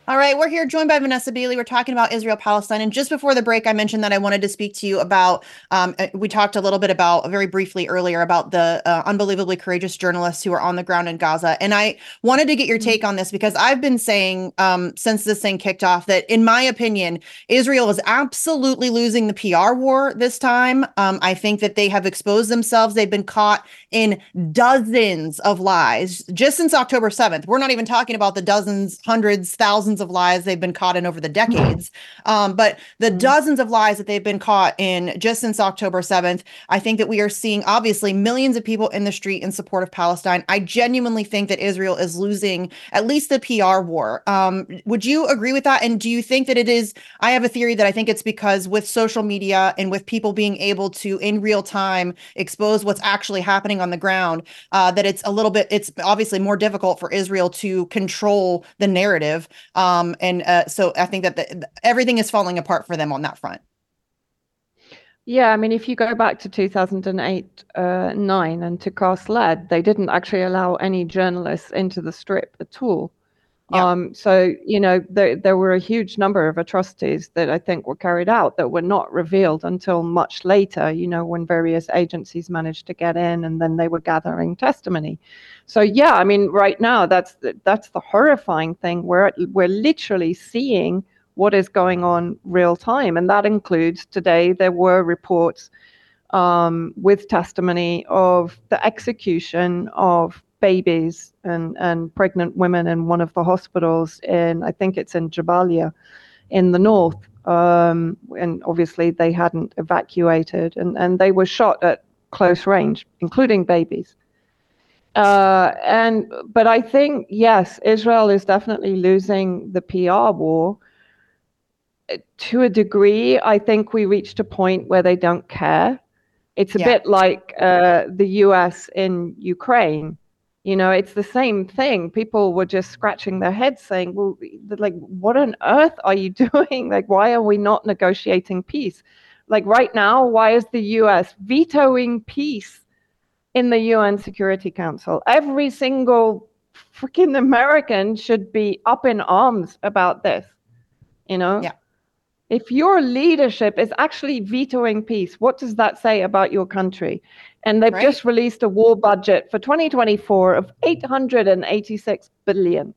All right, we're here joined by Vanessa Beeley. We're talking about Israel Palestine. And just before the break, I mentioned that I wanted to speak to you about. Um, uh, we talked a little bit about very briefly earlier about the uh, unbelievably courageous journalists who are on the ground in Gaza. And I wanted to get your take on this because I've been saying um, since this thing kicked off that, in my opinion, Israel is absolutely losing the PR war this time. Um, I think that they have exposed themselves. They've been caught in dozens of lies just since October 7th. We're not even talking about the dozens, hundreds, thousands of lies they've been caught in over the decades. Um, but the mm-hmm. dozens of lies that they've been caught in just since October 7th, I think that we are seeing obviously millions of people in the street in support of Palestine. I genuinely think that Israel is losing at least the PR war. Um, would you agree with that? And do you think that it is? I have a theory that I think it's because with social media and with people being able to in real time expose what's actually happening on the ground, uh, that it's a little bit, it's obviously more difficult for Israel to control the narrative. Um, um, and uh, so I think that the, everything is falling apart for them on that front. Yeah, I mean, if you go back to 2008, uh, 9 and to Cast Lead, they didn't actually allow any journalists into the strip at all. Yeah. Um, so, you know, there, there were a huge number of atrocities that I think were carried out that were not revealed until much later, you know, when various agencies managed to get in and then they were gathering testimony. So, yeah, I mean, right now, that's the, that's the horrifying thing. We're, we're literally seeing what is going on real time. And that includes today, there were reports um, with testimony of the execution of babies and, and pregnant women in one of the hospitals in, I think it's in Jabalia in the north. Um, and obviously they hadn't evacuated and, and they were shot at close range, including babies. Uh, and but I think yes, Israel is definitely losing the PR war. To a degree, I think we reached a point where they don't care. It's a yeah. bit like uh, the U.S. in Ukraine. You know, it's the same thing. People were just scratching their heads saying, well, like, what on earth are you doing? Like, why are we not negotiating peace? Like, right now, why is the US vetoing peace in the UN Security Council? Every single freaking American should be up in arms about this, you know? Yeah. If your leadership is actually vetoing peace, what does that say about your country? And they've right. just released a war budget for 2024 of 886 billion.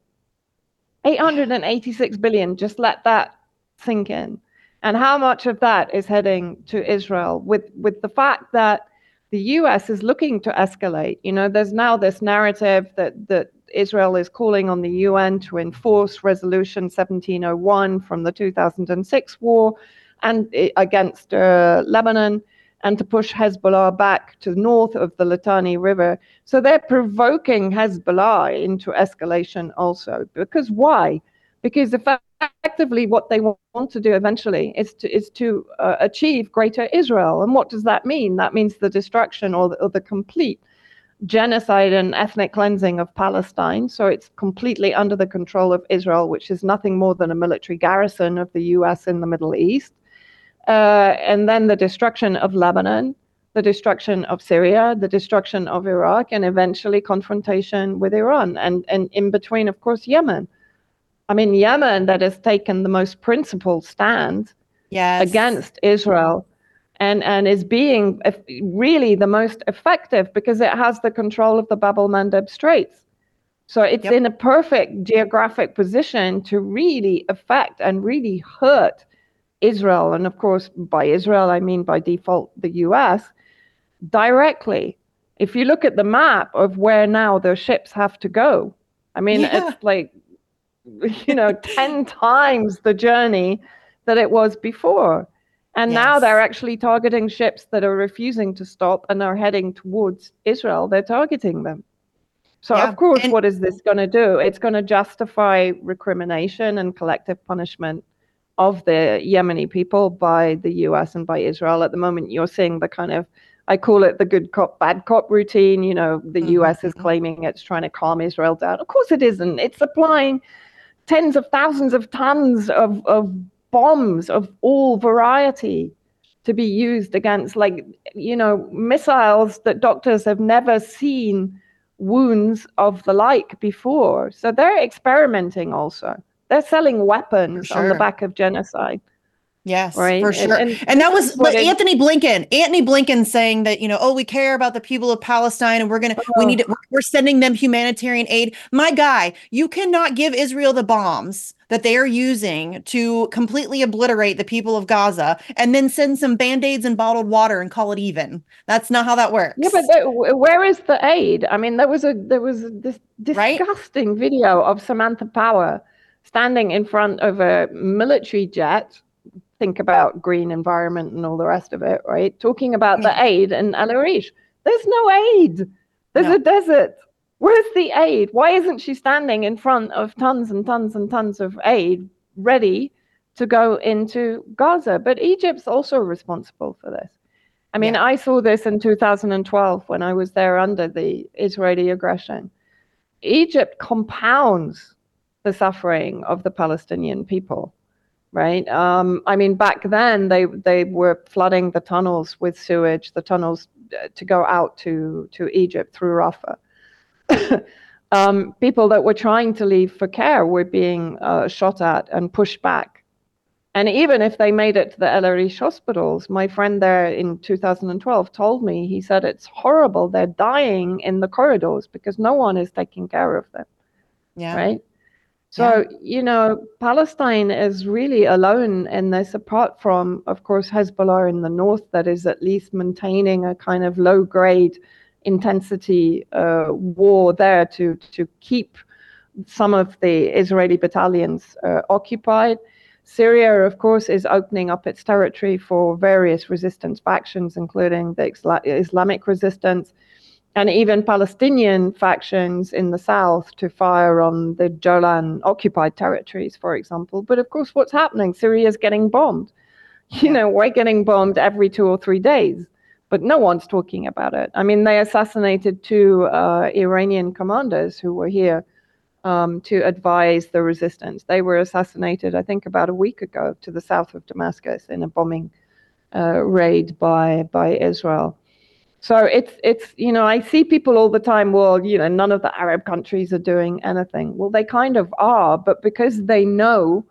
886 billion, just let that sink in. And how much of that is heading to Israel with, with the fact that the US is looking to escalate. You know, there's now this narrative that, that Israel is calling on the UN to enforce Resolution 1701 from the 2006 war and eh, against uh, Lebanon and to push Hezbollah back to the north of the Litani River. So they're provoking Hezbollah into escalation also. Because why? Because effectively what they want to do eventually is to, is to uh, achieve greater Israel. And what does that mean? That means the destruction or the, or the complete genocide and ethnic cleansing of Palestine. So it's completely under the control of Israel, which is nothing more than a military garrison of the US in the Middle East uh, and then the destruction of Lebanon, the destruction of Syria, the destruction of Iraq, and eventually confrontation with Iran. And, and in between, of course, Yemen. I mean, Yemen that has taken the most principled stand yes. against Israel and, and is being really the most effective because it has the control of the Bab el Mandeb Straits. So it's yep. in a perfect geographic position to really affect and really hurt Israel, and of course, by Israel, I mean by default the US, directly. If you look at the map of where now their ships have to go, I mean, yeah. it's like, you know, 10 times the journey that it was before. And yes. now they're actually targeting ships that are refusing to stop and are heading towards Israel. They're targeting them. So, yeah. of course, and- what is this going to do? It's going to justify recrimination and collective punishment of the Yemeni people by the US and by Israel. At the moment, you're seeing the kind of I call it the good cop, bad cop routine. You know, the mm-hmm. US is claiming it's trying to calm Israel down. Of course, it isn't. It's supplying tens of thousands of tons of, of bombs of all variety to be used against, like, you know, missiles that doctors have never seen wounds of the like before. So they're experimenting also. They're selling weapons For on the back of genocide. Yes, Right, for sure. And, and that was Antony Blinken. Antony Blinken saying that you know, oh, we care about the people of Palestine, and we're gonna, we oh. need, to, we're- sending them humanitarian aid. My guy, you cannot give Israel the bombs that they are using to completely obliterate the people of Gaza, and then send some band aids and bottled water and call it even. That's not how that works. Yeah, but where is the aid? I mean, there was a there was this disgusting video of Samantha Power standing in front of a military jet. Think about green environment and all the rest of it, right? Talking about the mm. aid in El Arish. There's no aid. There's a desert. Where's the aid? Why isn't she standing in front of tons and tons and tons of aid ready to go into Gaza? But Egypt's also responsible for this. I mean, I saw this in 2012 when I was there under the Israeli aggression. Egypt compounds the suffering of the Palestinian people, right? Um, I mean, back then they they were flooding the tunnels with sewage, the tunnels uh, to go out to to Egypt through Rafah. um, people that were trying to leave for care were being uh, shot at and pushed back. And even if they made it to the El Arish hospitals, my friend there in 2012 told me, he said, it's horrible. They're dying in the corridors because no one is taking care of them. Yeah. Right. So, you know, Palestine is really alone in this, apart from, of course, Hezbollah in the north, that is at least maintaining a kind of low grade intensity uh, war there to, to keep some of the Israeli battalions uh, occupied. Syria, of course, is opening up its territory for various resistance factions, including the Isla- Islamic resistance and even Palestinian factions in the south to fire on the Jolan occupied territories, for example. But of course, what's happening? Syria is getting bombed. You know, we're getting bombed every two or three days, but no one's talking about it. I mean, they assassinated two uh, Iranian commanders who were here um, to advise the resistance. They were assassinated, I think, about a week ago to the south of Damascus in a bombing uh, raid by by Israel. So it's it's you know I see people all the time. Well, you know, none of the Arab countries are doing anything. Well, they kind of are, but because they know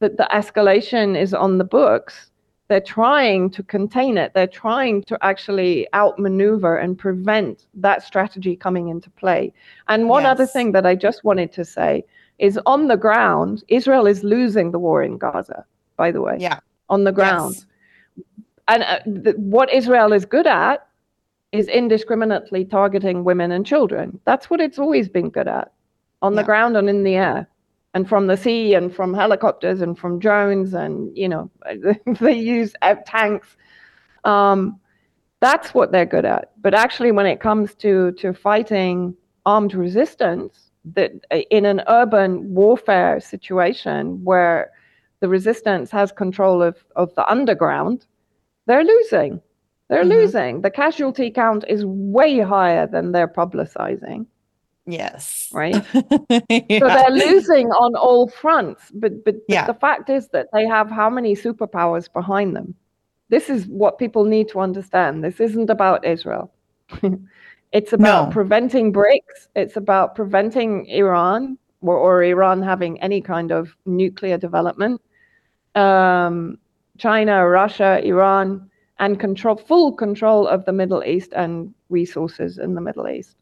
that the escalation is on the books, they're trying to contain it. They're trying to actually outmaneuver and prevent that strategy coming into play. And one other thing that I just wanted to say is on the ground, Israel is losing the war in Gaza. By the way, yeah, on the ground. And uh, th- what Israel is good at is indiscriminately targeting women and children. That's what it's always been good at, on the ground and in the air, and from the sea and from helicopters and from drones and you know they use uh, tanks. Um, that's what they're good at. But actually, when it comes to to fighting armed resistance, that uh, in an urban warfare situation where the resistance has control of, of the underground, they're losing. They're losing. The casualty count is way higher than they're publicizing. Yes. Right. So they're losing on all fronts. But but, but Yeah. the fact is that they have how many superpowers behind them? This is what people need to understand. This isn't about Israel. it's about No. preventing BRICS. It's about preventing Iran or, or Iran having any kind of nuclear development. Um, China, Russia, Iran, and control full control of the Middle East and resources in the Middle East.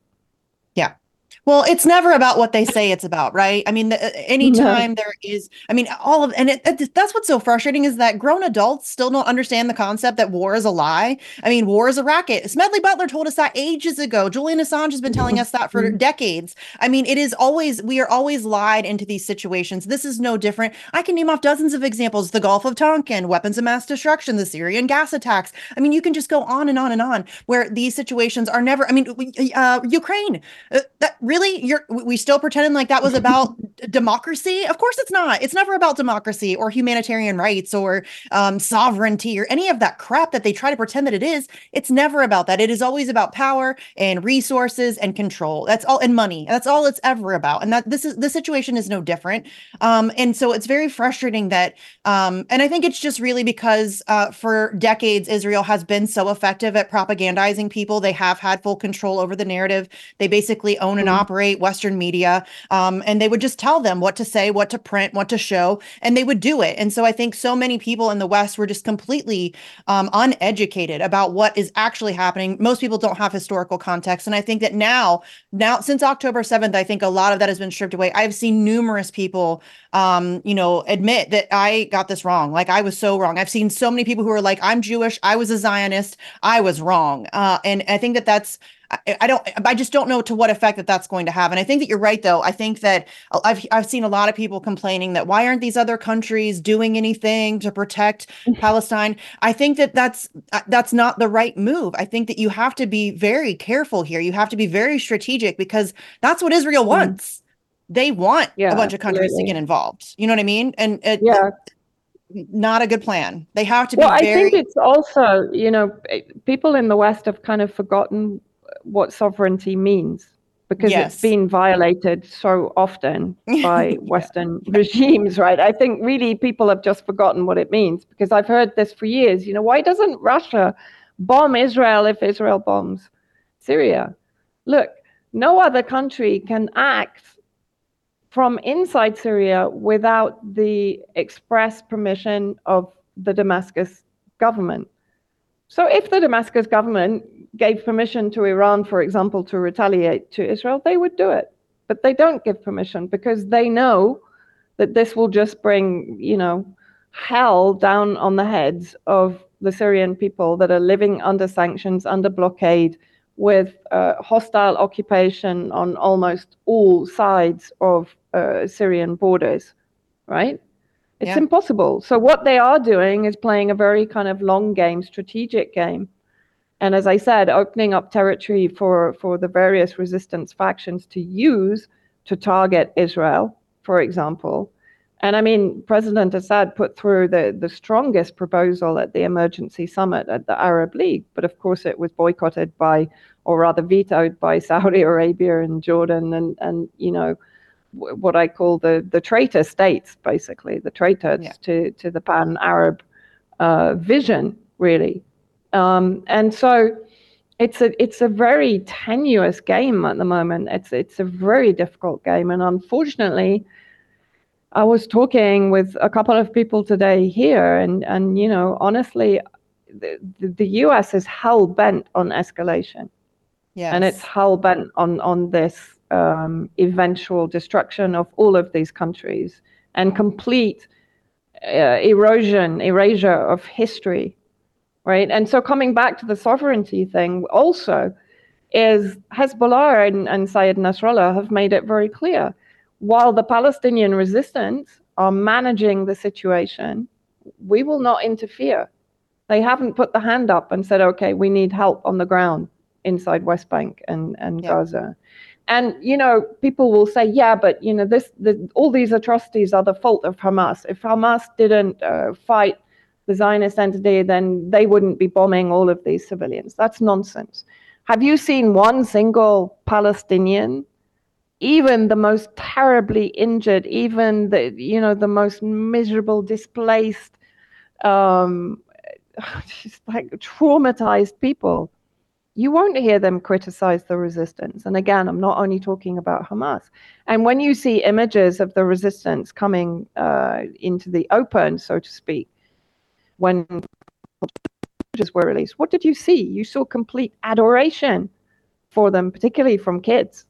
Well, it's never about what they say it's about, right? I mean, the, uh, anytime there is, I mean, all of, and it, it, that's what's so frustrating is that grown adults still don't understand the concept that war is a lie. I mean, war is a racket. Smedley Butler told us that ages ago. Julian Assange has been telling us that for decades. I mean, it is always, we are always lied into these situations. This is no different. I can name off dozens of examples the Gulf of Tonkin, weapons of mass destruction, the Syrian gas attacks. I mean, you can just go on and on and on where these situations are never, I mean, uh, Ukraine, uh, that really, you're, we still pretending like that was about democracy? Of course it's not. It's never about democracy or humanitarian rights or um, sovereignty or any of that crap that they try to pretend that it is. It's never about that. It is always about power and resources and control. That's all, and money. That's all it's ever about. And that this is the situation is no different. Um, and so it's very frustrating that, um, and I think it's just really because uh, for decades Israel has been so effective at propagandizing people. They have had full control over the narrative. They basically own and operate Western media, um, and they would just tell them what to say, what to print, what to show, and they would do it. And so I think so many people in the West were just completely um, uneducated about what is actually happening. Most people don't have historical context. And I think that now, now since October 7th, I think a lot of that has been stripped away. I've seen numerous people, um, you know, admit that I got this wrong. Like I was so wrong. I've seen so many people who are like, I'm Jewish. I was a Zionist. I was wrong. Uh, and I think that that's, I, I don't I just don't know to what effect that that's going to have. And I think that you're right though. I think that I've I've seen a lot of people complaining that why aren't these other countries doing anything to protect Palestine? I think that that's uh, that's not the right move. I think that you have to be very careful here. You have to be very strategic because that's what Israel wants. They want Yeah, a bunch of countries to get involved. You know what I mean? And it, Yeah. not a good plan. They have to be. well, be I think it's also, you know, people in the West have kind of forgotten what sovereignty means because Yes. it's been violated so often by Western regimes, right? I think really people have just forgotten what it means because I've heard this for years. You know, why doesn't Russia bomb Israel if Israel bombs Syria? Look, no other country can act from inside Syria without the express permission of the Damascus government. So, if the Damascus government gave permission to Iran, for example, to retaliate to Israel, they would do it. But they don't give permission because they know that this will just bring, you know, hell down on the heads of the Syrian people that are living under sanctions, under blockade, with uh, hostile occupation on almost all sides of uh, Syrian borders, right? It's Yeah. impossible. So what they are doing is playing a very kind of long game, strategic game. And as I said, opening up territory for, for the various resistance factions to use to target Israel, for example. And I mean, President Assad put through the, the strongest proposal at the emergency summit at the Arab League, but of course it was boycotted by, or rather vetoed by Saudi Arabia and Jordan and, and you know, what I call the, the traitor states, basically, the traitors to, to the pan Arab uh, vision, really. Um, and so it's a it's a very tenuous game at the moment. It's it's a very difficult game, and unfortunately, I was talking with a couple of people today here, and and you know honestly, the, the, the U.S. is hell bent on escalation, Yes. and it's hell bent on on this um, eventual destruction of all of these countries and complete uh, erosion, erasure of history right? And so coming back to the sovereignty thing, also is Hezbollah and, and Sayed Nasrallah have made it very clear. While the Palestinian resistance are managing the situation, we will not interfere. They haven't put the hand up and said, okay, we need help on the ground inside West Bank and, and Gaza. And you know, people will say, "Yeah, but you know, this, the, all these atrocities are the fault of Hamas. If Hamas didn't uh, fight the Zionist entity, then they wouldn't be bombing all of these civilians. That's nonsense. Have you seen one single Palestinian, even the most terribly injured, even the you know the most miserable, displaced, um, just like traumatized people? You won't hear them criticize the resistance. And again, I'm not only talking about Hamas. And when you see images of the resistance coming uh, into the open, so to speak, when images were released, what did you see? You saw complete adoration for them, particularly from kids.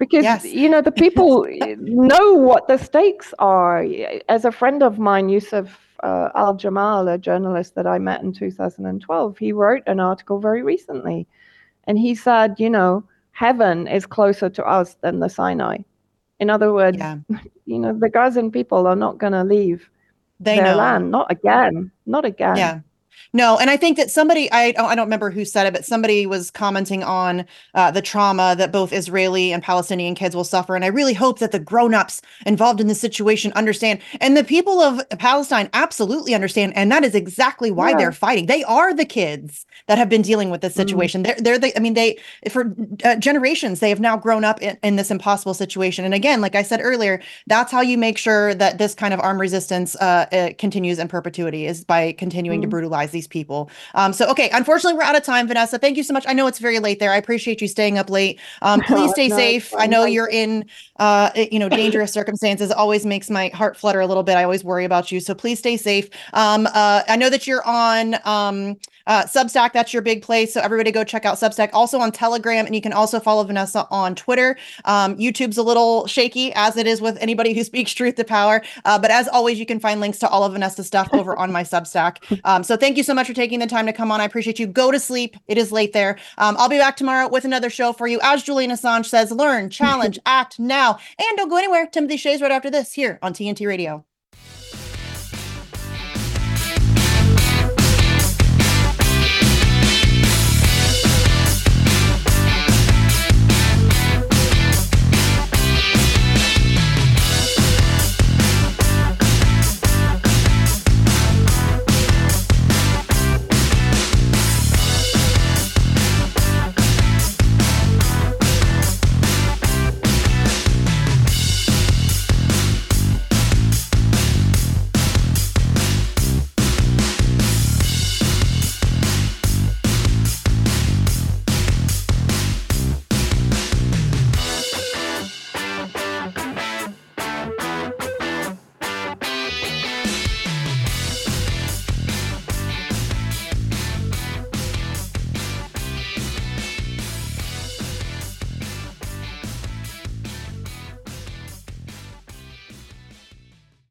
Yeah. Because Yes. you know the people know what the stakes are. As a friend of mine, Yusuf uh, Al Jamal, a journalist that I met in 2012, he wrote an article very recently, and he said, you know, heaven is closer to us than the Sinai. In other words, you know, the Gazan people are not going to leave They their know. land, not again, not again. Yeah. No, and I think that somebody I I don't remember who said it, but somebody was commenting on uh, the trauma that both Israeli and Palestinian kids will suffer, and I really hope that the grown-ups involved in this situation understand, and the people of Palestine absolutely understand, and that is exactly why Yeah. they're fighting. They are the kids that have been dealing with this Mm-hmm. situation. They're they're the I mean they for uh, generations they have now grown up in, in this impossible situation, and again, like I said earlier, that's how you make sure that this kind of armed resistance uh, continues in perpetuity is by continuing Mhm. to brutalize these people. Um, so okay, unfortunately, we're out of time, Vanessa. Thank you so much. I know it's very late there. I appreciate you staying up late. Um, please stay No, safe. I know you're in, uh, you know, dangerous circumstances. It always makes my heart flutter a little bit. I always worry about you. So please stay safe. Um, uh, I know that you're on um, uh, Substack. That's your big place. So everybody go check out Substack. Also on Telegram, and you can also follow Vanessa on Twitter. Um, YouTube's a little shaky, as it is with anybody who speaks truth to power. Uh, but as always, you can find links to all of Vanessa's stuff over on my Substack. Um, so thank you so much for taking the time to come on. I appreciate you. Go to sleep. It is late there. Um, I'll be back tomorrow with another show for you. As Julian Assange says, learn, challenge, act now, and don't go anywhere. Timothy Shays right after this here on TNT Radio.